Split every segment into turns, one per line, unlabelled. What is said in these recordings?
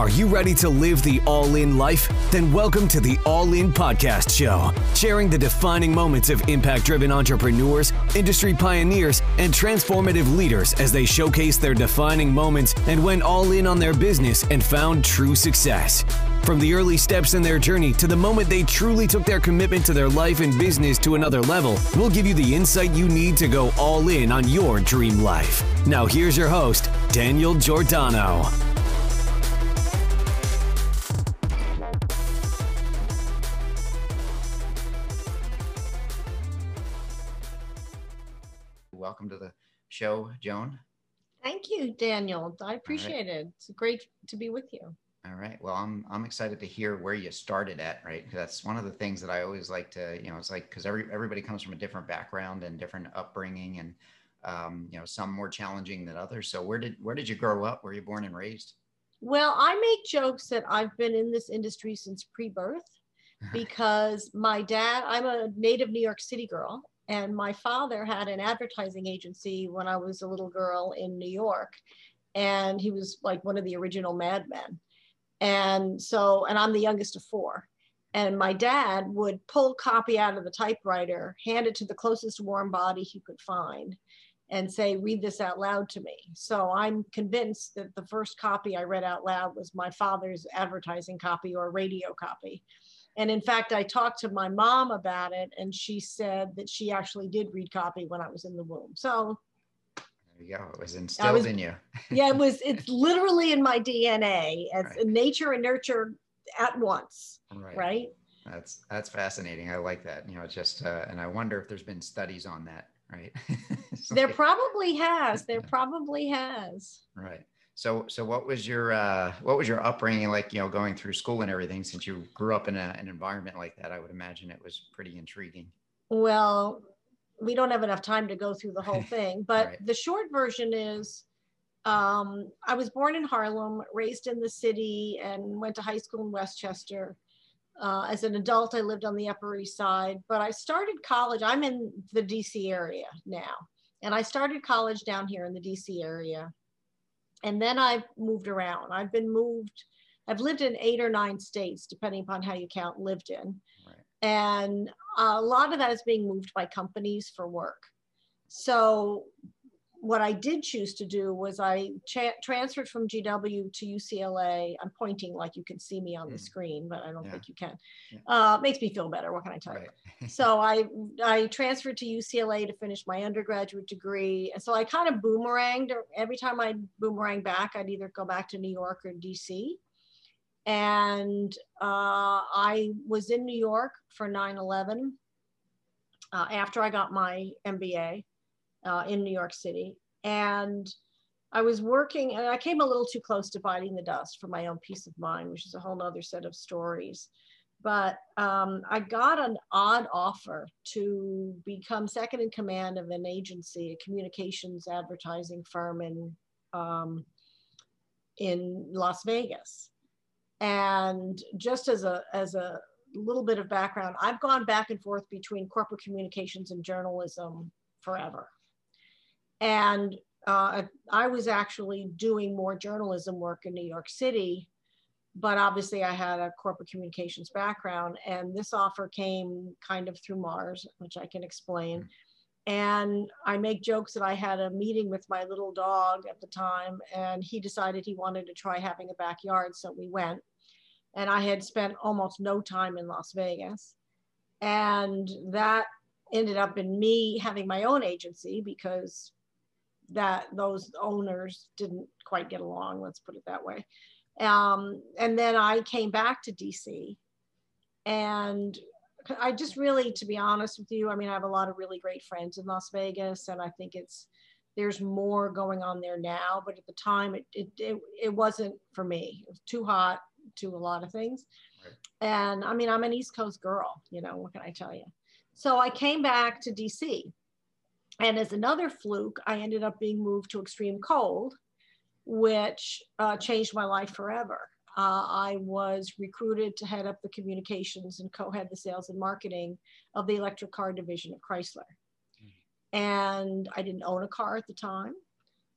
Are you ready to live the all in life? Then welcome to the All In Podcast Show, sharing the defining moments of impact driven entrepreneurs, industry pioneers, and transformative leaders as they showcase their defining moments and went all in on their business and found true success. From the early steps in their journey to the moment they truly took their commitment to their life and business to another level, we'll give you the insight you need to go all in on your dream life. Now, here's your host, Daniel Giordano.
Welcome to the show, Joan.
Thank you, Daniel. I appreciate right. it. It's great to be with you.
All right. Well, I'm I'm excited to hear where you started at, right? That's one of the things that I always like to, you know, it's like because every everybody comes from a different background and different upbringing, and um, you know, some more challenging than others. So where did where did you grow up? Where you born and raised?
Well, I make jokes that I've been in this industry since pre-birth because my dad, I'm a native New York City girl, and my father had an advertising agency when I was a little girl in New York, and he was like one of the original madmen and so, and I'm the youngest of four. And my dad would pull copy out of the typewriter, hand it to the closest warm body he could find, and say, read this out loud to me. So I'm convinced that the first copy I read out loud was my father's advertising copy or radio copy. And in fact, I talked to my mom about it, and she said that she actually did read copy when I was in the womb. So there
you go. It was instilled was, in you.
yeah, it was. It's literally in my DNA as right. nature and nurture at once. Right. Right.
That's that's fascinating. I like that. You know, it's just, uh, and I wonder if there's been studies on that. Right.
there probably has. There probably has.
Right. So, so what was your uh, what was your upbringing like? You know, going through school and everything. Since you grew up in a, an environment like that, I would imagine it was pretty intriguing.
Well, we don't have enough time to go through the whole thing, but right. the short version is um, I was born in Harlem, raised in the city, and went to high school in Westchester. Uh, as an adult, I lived on the Upper East Side, but I started college. I'm in the DC area now, and I started college down here in the DC area. And then I've moved around. I've been moved, I've lived in eight or nine states, depending upon how you count lived in. Right. And a lot of that is being moved by companies for work. So what I did choose to do was I cha- transferred from GW to UCLA. I'm pointing like you can see me on the hmm. screen, but I don't yeah. think you can. Yeah. Uh, makes me feel better. What can I tell right. you? so I I transferred to UCLA to finish my undergraduate degree, and so I kind of boomeranged. Every time I boomerang back, I'd either go back to New York or DC. And uh, I was in New York for 9 11 uh, after I got my MBA uh, in New York City. And I was working, and I came a little too close to biting the dust for my own peace of mind, which is a whole other set of stories. But um, I got an odd offer to become second in command of an agency, a communications advertising firm in um, in Las Vegas. And just as a as a little bit of background, I've gone back and forth between corporate communications and journalism forever. And uh, I was actually doing more journalism work in New York City, but obviously I had a corporate communications background. And this offer came kind of through Mars, which I can explain. And I make jokes that I had a meeting with my little dog at the time, and he decided he wanted to try having a backyard. So we went and I had spent almost no time in Las Vegas. And that ended up in me having my own agency because that those owners didn't quite get along, let's put it that way. Um, and then I came back to DC and I just really, to be honest with you, I mean, I have a lot of really great friends in Las Vegas and I think it's, there's more going on there now, but at the time it, it, it, it wasn't for me. It was too hot to a lot of things. Right. And I mean, I'm an East Coast girl, you know, what can I tell you? So I came back to DC. And as another fluke, I ended up being moved to extreme cold, which uh, changed my life forever. Uh, I was recruited to head up the communications and co head the sales and marketing of the electric car division of Chrysler. And I didn't own a car at the time.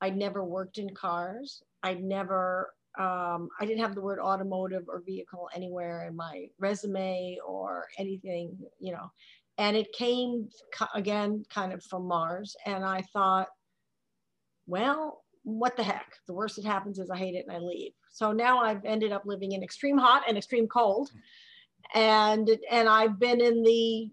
I'd never worked in cars. I'd never um, I didn't have the word automotive or vehicle anywhere in my resume or anything, you know. And it came again kind of from Mars. And I thought, well, what the heck? The worst that happens is I hate it and I leave. So now I've ended up living in extreme hot and extreme cold. And and I've been in the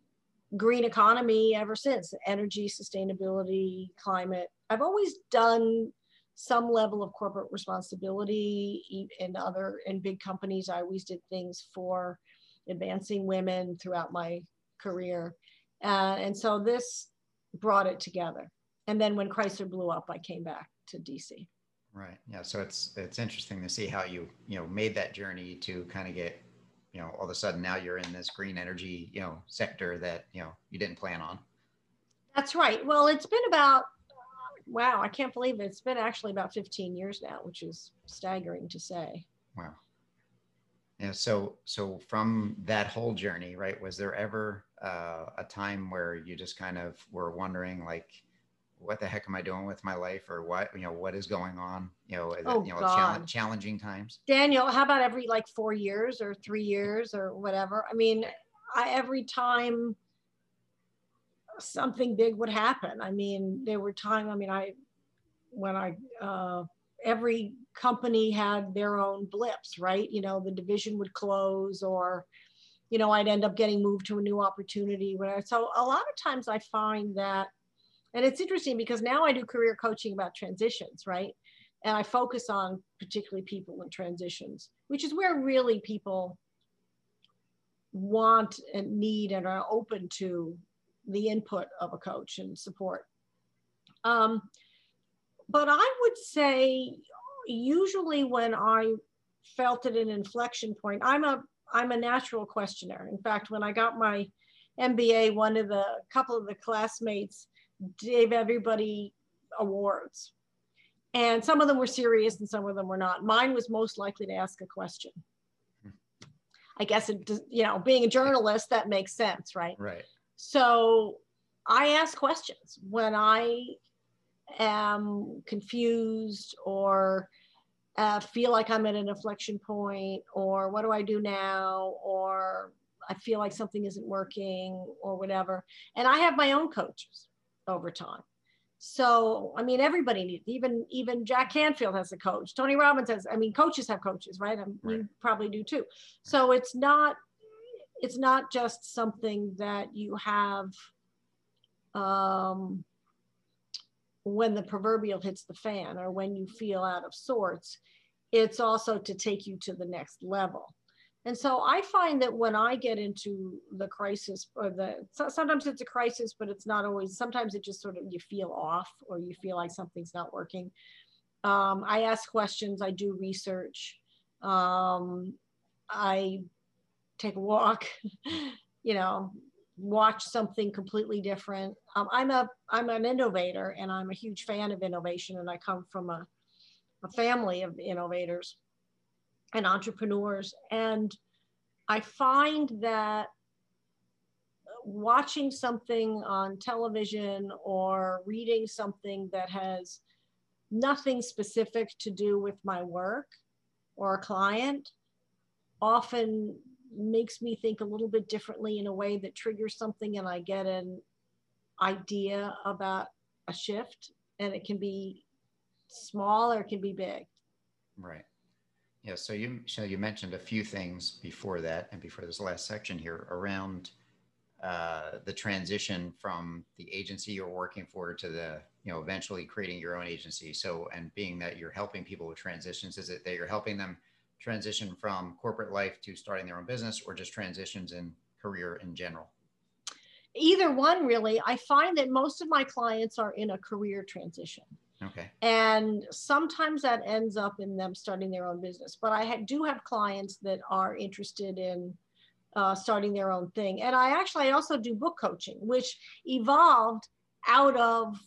green economy ever since energy, sustainability, climate. I've always done some level of corporate responsibility in other in big companies. I always did things for advancing women throughout my career. Uh, and so this brought it together. And then when Chrysler blew up, I came back to DC.
Right. Yeah. So it's it's interesting to see how you you know made that journey to kind of get you know all of a sudden now you're in this green energy you know sector that you know you didn't plan on.
That's right. Well, it's been about wow, I can't believe it. It's been actually about 15 years now, which is staggering to say.
Wow. Yeah. So so from that whole journey, right? Was there ever uh, a time where you just kind of were wondering like what the heck am I doing with my life or what, you know, what is going on, you know, oh, you know, challenge, challenging times.
Daniel, how about every like four years or three years or whatever? I mean, I, every time something big would happen. I mean, there were time I mean, I, when I, uh, every company had their own blips, right? You know, the division would close or, you know, I'd end up getting moved to a new opportunity. Whatever. So a lot of times I find that and it's interesting because now I do career coaching about transitions, right? And I focus on particularly people in transitions, which is where really people want and need and are open to the input of a coach and support. Um, but I would say usually when I felt at an inflection point, I'm a I'm a natural questioner. In fact, when I got my MBA, one of the couple of the classmates gave everybody awards. And some of them were serious and some of them were not. Mine was most likely to ask a question. I guess it, you know, being a journalist, that makes sense, right?
Right.
So I ask questions when I am confused or uh, feel like I'm at an inflection point, or what do I do now, or I feel like something isn't working, or whatever. And I have my own coaches over time. So, I mean, everybody needs, even, even Jack Canfield has a coach. Tony Robbins has, I mean, coaches have coaches, right? I right. You probably do too. So it's not, it's not just something that you have um, when the proverbial hits the fan or when you feel out of sorts. It's also to take you to the next level. And so I find that when I get into the crisis or the sometimes it's a crisis, but it's not always, sometimes it just sort of you feel off or you feel like something's not working. Um, I ask questions, I do research, um, I take a walk, you know, watch something completely different. Um, I'm a I'm an innovator and I'm a huge fan of innovation and I come from a, a family of innovators and entrepreneurs. And I find that watching something on television or reading something that has nothing specific to do with my work or a client often makes me think a little bit differently in a way that triggers something and I get an idea about a shift and it can be small or it can be big.
Right. Yeah, so you so you mentioned a few things before that and before this last section here around uh, the transition from the agency you're working for to the you know eventually creating your own agency. So and being that you're helping people with transitions, is it that you're helping them transition from corporate life to starting their own business, or just transitions in career in general?
Either one, really. I find that most of my clients are in a career transition.
Okay.
And sometimes that ends up in them starting their own business. But I do have clients that are interested in uh, starting their own thing. And I actually I also do book coaching, which evolved out of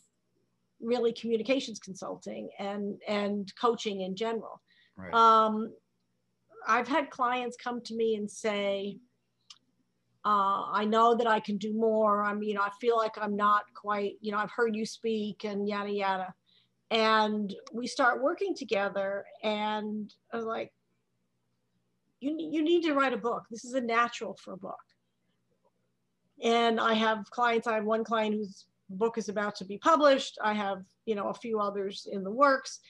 really communications consulting and and coaching in general. Right. Um, I've had clients come to me and say, uh, I know that I can do more. I'm, you know, I feel like I'm not quite, you know, I've heard you speak and yada yada and we start working together and I was like, you, you need to write a book. This is a natural for a book. And I have clients, I have one client whose book is about to be published. I have, you know, a few others in the works.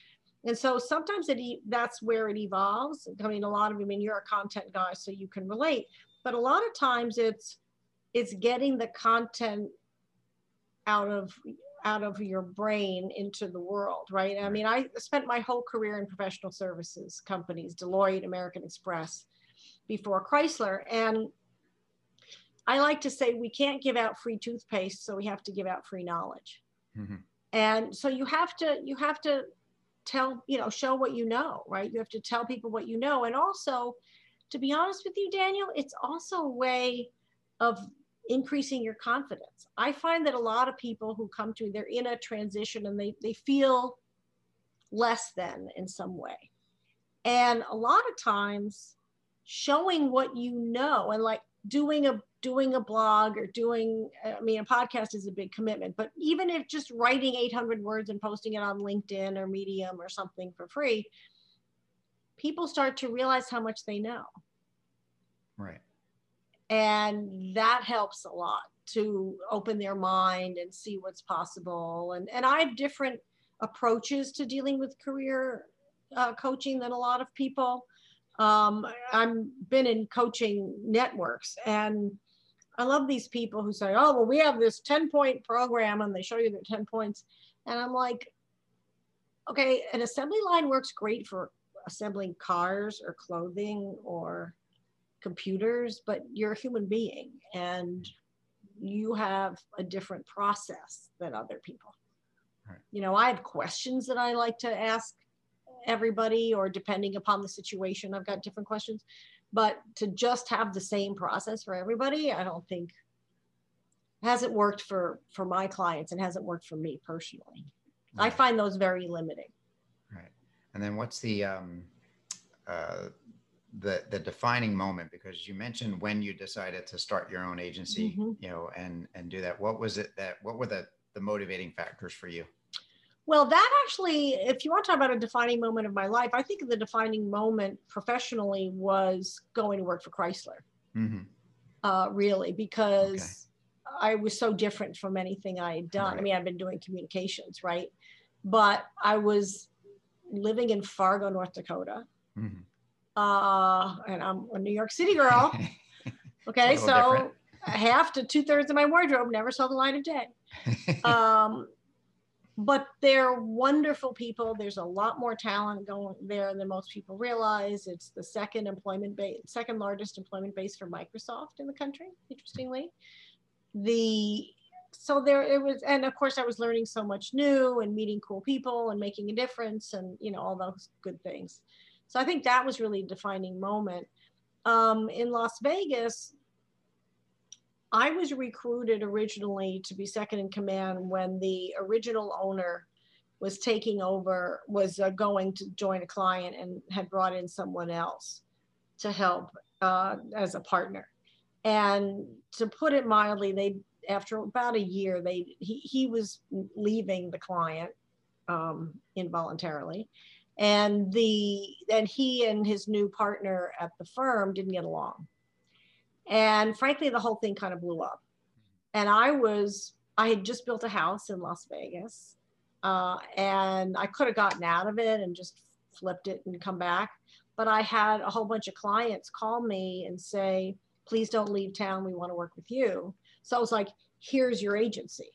And so sometimes it that's where it evolves. I mean, a lot of, I mean, you're a content guy, so you can relate. But a lot of times it's it's getting the content out of out of your brain into the world, right? I mean, I spent my whole career in professional services companies, Deloitte, American Express, before Chrysler. And I like to say we can't give out free toothpaste, so we have to give out free knowledge. Mm-hmm. And so you have to you have to tell, you know, show what you know, right? You have to tell people what you know. And also, to be honest with you, Daniel, it's also a way of increasing your confidence. I find that a lot of people who come to me, they're in a transition and they, they feel less than in some way. And a lot of times showing what you know and like doing a doing a blog or doing i mean a podcast is a big commitment but even if just writing 800 words and posting it on linkedin or medium or something for free people start to realize how much they know.
Right.
And that helps a lot to open their mind and see what's possible. And and i have different approaches to dealing with career uh, coaching than a lot of people um, i've been in coaching networks and i love these people who say oh well we have this 10 point program and they show you their 10 points and i'm like okay an assembly line works great for assembling cars or clothing or computers, but you're a human being and you have a different process than other people. Right. You know, I have questions that I like to ask everybody, or depending upon the situation, I've got different questions. But to just have the same process for everybody, I don't think hasn't worked for for my clients and hasn't worked for me personally. Right. I find those very limiting.
Right. And then what's the um, uh, the the defining moment because you mentioned when you decided to start your own agency mm-hmm. you know and and do that what was it that what were the the motivating factors for you
well that actually if you want to talk about a defining moment of my life i think the defining moment professionally was going to work for chrysler mm-hmm. uh, really because okay. i was so different from anything i had done right. i mean i've been doing communications right but i was living in fargo north dakota mm-hmm uh, and I'm a New York City girl. Okay, so different. half to two thirds of my wardrobe never saw the light of day. um, but they're wonderful people. There's a lot more talent going there than most people realize. It's the second employment base, second largest employment base for Microsoft in the country. Interestingly, the so there it was, and of course I was learning so much new and meeting cool people and making a difference and you know all those good things. So I think that was really a defining moment. Um, in Las Vegas, I was recruited originally to be second in command when the original owner was taking over, was uh, going to join a client and had brought in someone else to help uh, as a partner. And to put it mildly, they after about a year, they he, he was leaving the client um, involuntarily, and the and he and his new partner at the firm didn't get along and frankly the whole thing kind of blew up and i was i had just built a house in las vegas uh, and i could have gotten out of it and just flipped it and come back but i had a whole bunch of clients call me and say please don't leave town we want to work with you so i was like here's your agency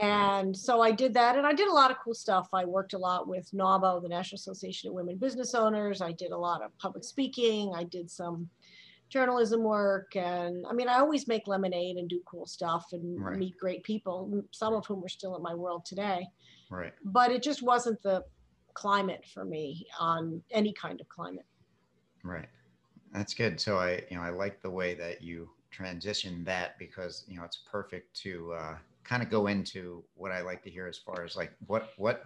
and so I did that, and I did a lot of cool stuff. I worked a lot with NAWBO, the National Association of Women Business Owners. I did a lot of public speaking. I did some journalism work, and I mean, I always make lemonade and do cool stuff and right. meet great people. Some of whom are still in my world today.
Right.
But it just wasn't the climate for me on any kind of climate.
Right. That's good. So I, you know, I like the way that you transition that because you know it's perfect to. Uh, kind of go into what I like to hear as far as like what what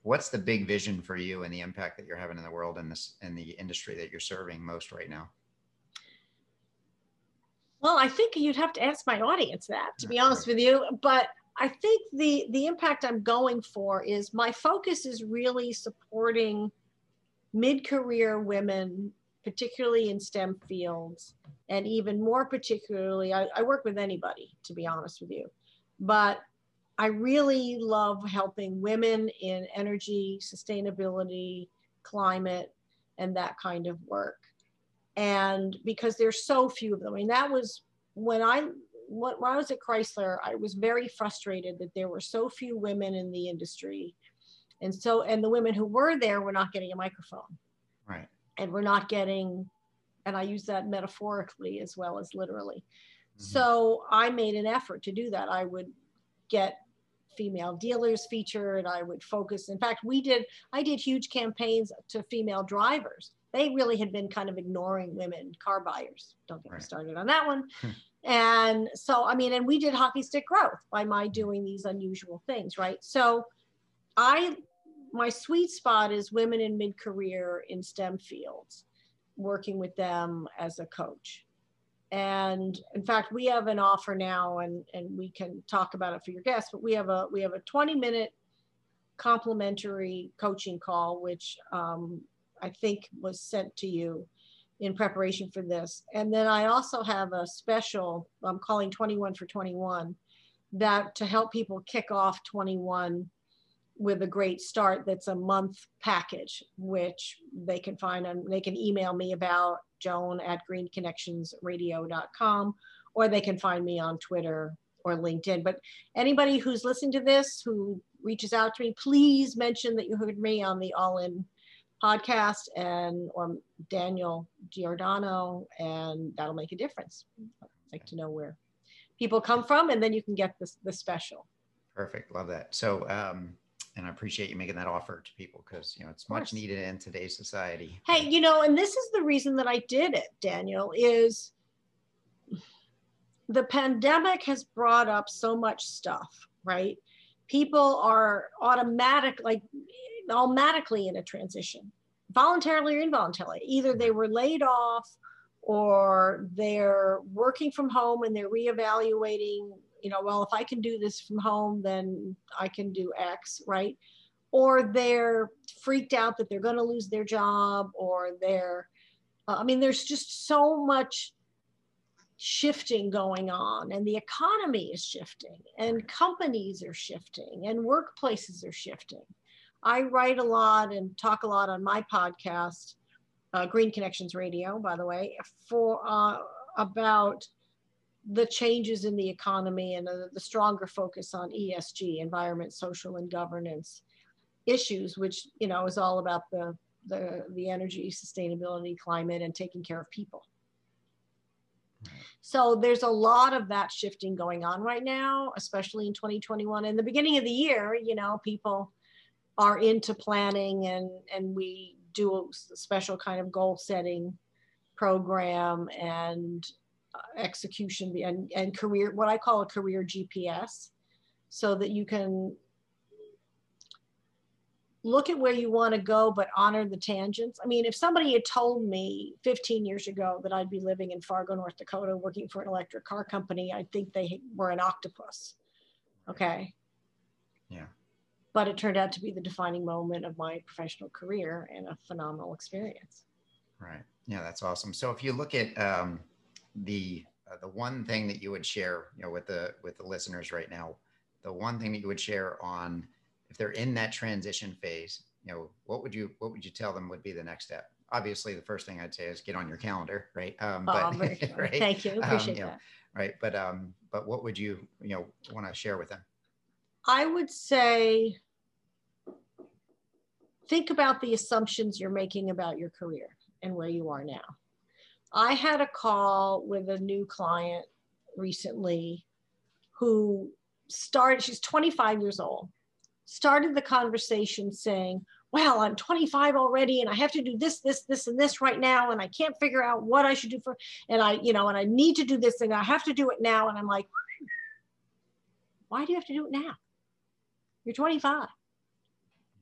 what's the big vision for you and the impact that you're having in the world and this in the industry that you're serving most right now?
Well, I think you'd have to ask my audience that, to be honest with you. But I think the the impact I'm going for is my focus is really supporting mid-career women, particularly in STEM fields, and even more particularly, I, I work with anybody, to be honest with you, but I really love helping women in energy, sustainability, climate, and that kind of work. And because there's so few of them, I mean, that was when I when I was at Chrysler, I was very frustrated that there were so few women in the industry, and so and the women who were there were not getting a microphone,
right?
And we're not getting, and I use that metaphorically as well as literally. Mm-hmm. So I made an effort to do that. I would get female dealers featured. I would focus. In fact, we did. I did huge campaigns to female drivers. They really had been kind of ignoring women car buyers. Don't get right. me started on that one. and so, I mean, and we did hockey stick growth by my doing these unusual things, right? So, I my sweet spot is women in mid career in STEM fields, working with them as a coach. And in fact, we have an offer now, and, and we can talk about it for your guests. But we have a we have a 20 minute complimentary coaching call, which um, I think was sent to you in preparation for this. And then I also have a special I'm calling 21 for 21 that to help people kick off 21 with a great start that's a month package which they can find and they can email me about joan at greenconnectionsradio.com or they can find me on twitter or linkedin but anybody who's listening to this who reaches out to me please mention that you heard me on the all in podcast and or daniel giordano and that'll make a difference. I'd like to know where people come from and then you can get this the special.
Perfect. Love that. So um and I appreciate you making that offer to people because you know it's much needed in today's society.
Hey, you know, and this is the reason that I did it, Daniel, is the pandemic has brought up so much stuff, right? People are automatic, like automatically in a transition, voluntarily or involuntarily. Either they were laid off or they're working from home and they're reevaluating you know, well, if I can do this from home, then I can do X, right? Or they're freaked out that they're going to lose their job, or they're, uh, I mean, there's just so much shifting going on, and the economy is shifting, and companies are shifting, and workplaces are shifting. I write a lot and talk a lot on my podcast, uh, Green Connections Radio, by the way, for uh, about the changes in the economy and the stronger focus on ESG, environment, social, and governance issues, which you know is all about the the, the energy, sustainability, climate, and taking care of people. So there's a lot of that shifting going on right now, especially in 2021. In the beginning of the year, you know, people are into planning and and we do a special kind of goal setting program and uh, execution and, and career, what I call a career GPS, so that you can look at where you want to go, but honor the tangents. I mean, if somebody had told me 15 years ago that I'd be living in Fargo, North Dakota, working for an electric car company, I'd think they were an octopus. Okay.
Yeah.
But it turned out to be the defining moment of my professional career and a phenomenal experience.
Right. Yeah, that's awesome. So if you look at um, the uh, the one thing that you would share, you know, with the with the listeners right now, the one thing that you would share on if they're in that transition phase, you know, what would you what would you tell them would be the next step? Obviously, the first thing I'd say is get on your calendar, right?
Um, but, oh, right? Thank you, um, appreciate um,
you
that. Know,
right, but um, but what would you you know want to share with them?
I would say think about the assumptions you're making about your career and where you are now. I had a call with a new client recently who started, she's 25 years old, started the conversation saying, well, I'm 25 already and I have to do this, this, this, and this right now. And I can't figure out what I should do for, and I, you know, and I need to do this and I have to do it now. And I'm like, why do you have to do it now? You're 25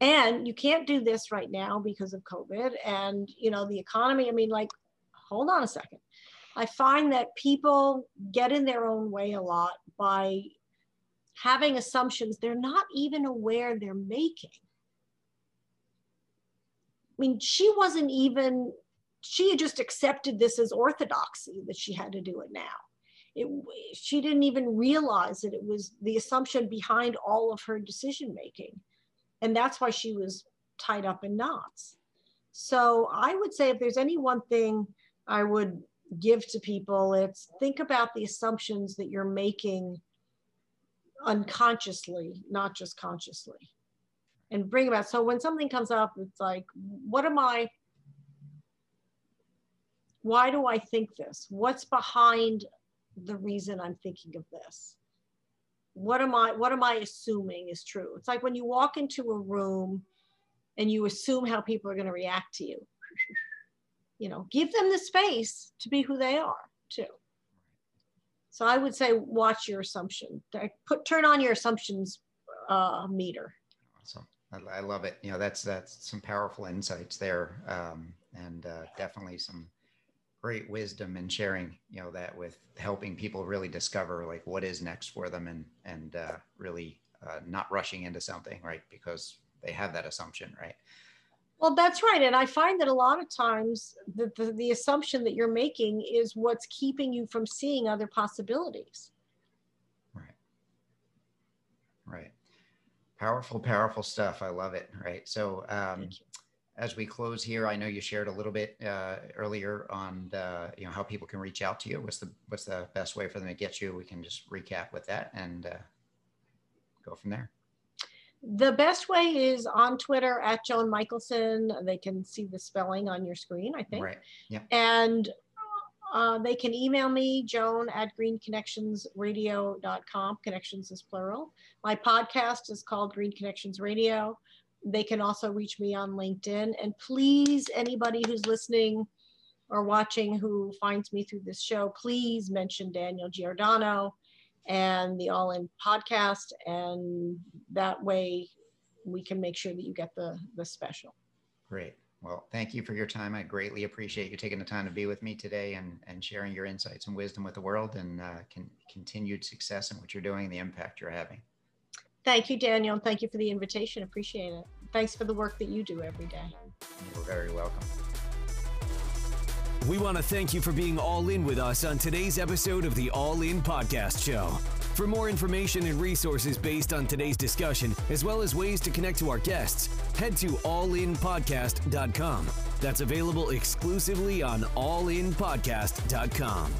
and you can't do this right now because of covid and you know the economy i mean like hold on a second. I find that people get in their own way a lot by having assumptions they're not even aware they're making. I mean, she wasn't even, she had just accepted this as orthodoxy that she had to do it now. It, she didn't even realize that it was the assumption behind all of her decision making. And that's why she was tied up in knots. So I would say if there's any one thing I would give to people, it's think about the assumptions that you're making unconsciously, not just consciously. And bring about so when something comes up, it's like, what am I? Why do I think this? What's behind the reason I'm thinking of this? What am I what am I assuming is true? It's like when you walk into a room and you assume how people are going to react to you. you know, give them the space to be who they are too. So I would say watch your assumption. Put turn on your assumptions uh, meter.
Awesome. I, I, love it. You know, that's that's some powerful insights there, um, and uh, definitely some great wisdom in sharing. You know, that with helping people really discover like what is next for them, and and uh, really uh, not rushing into something, right? Because they have that assumption, right?
Well, that's right. And I find that a lot of times the, the, the, assumption that you're making is what's keeping you from seeing other possibilities.
Right. Right. Powerful, powerful stuff. I love it. Right. So, um, as we close here, I know you shared a little bit uh, earlier on, uh, you know, how people can reach out to you. What's the what's the best way for them to get you? We can just recap with that and uh, go from there.
The best way is on Twitter at Joan Michelson. They can see the spelling on your screen, I think.
Right. Yeah.
And uh, they can email me, joan at greenconnectionsradio.com. Connections is plural. My podcast is called Green Connections Radio. They can also reach me on LinkedIn. And please, anybody who's listening or watching who finds me through this show, please mention Daniel Giordano and the All In podcast. And that way we can make sure that you get the, the special.
Great. Well, thank you for your time. I greatly appreciate you taking the time to be with me today and, and sharing your insights and wisdom with the world and uh, continued success in what you're doing the impact you're having.
Thank you, Daniel. And thank you for the invitation. Appreciate it. Thanks for the work that you do every day.
You're very welcome.
We want to thank you for being all in with us on today's episode of the All In Podcast Show. For more information and resources based on today's discussion, as well as ways to connect to our guests, head to allinpodcast.com. That's available exclusively on allinpodcast.com.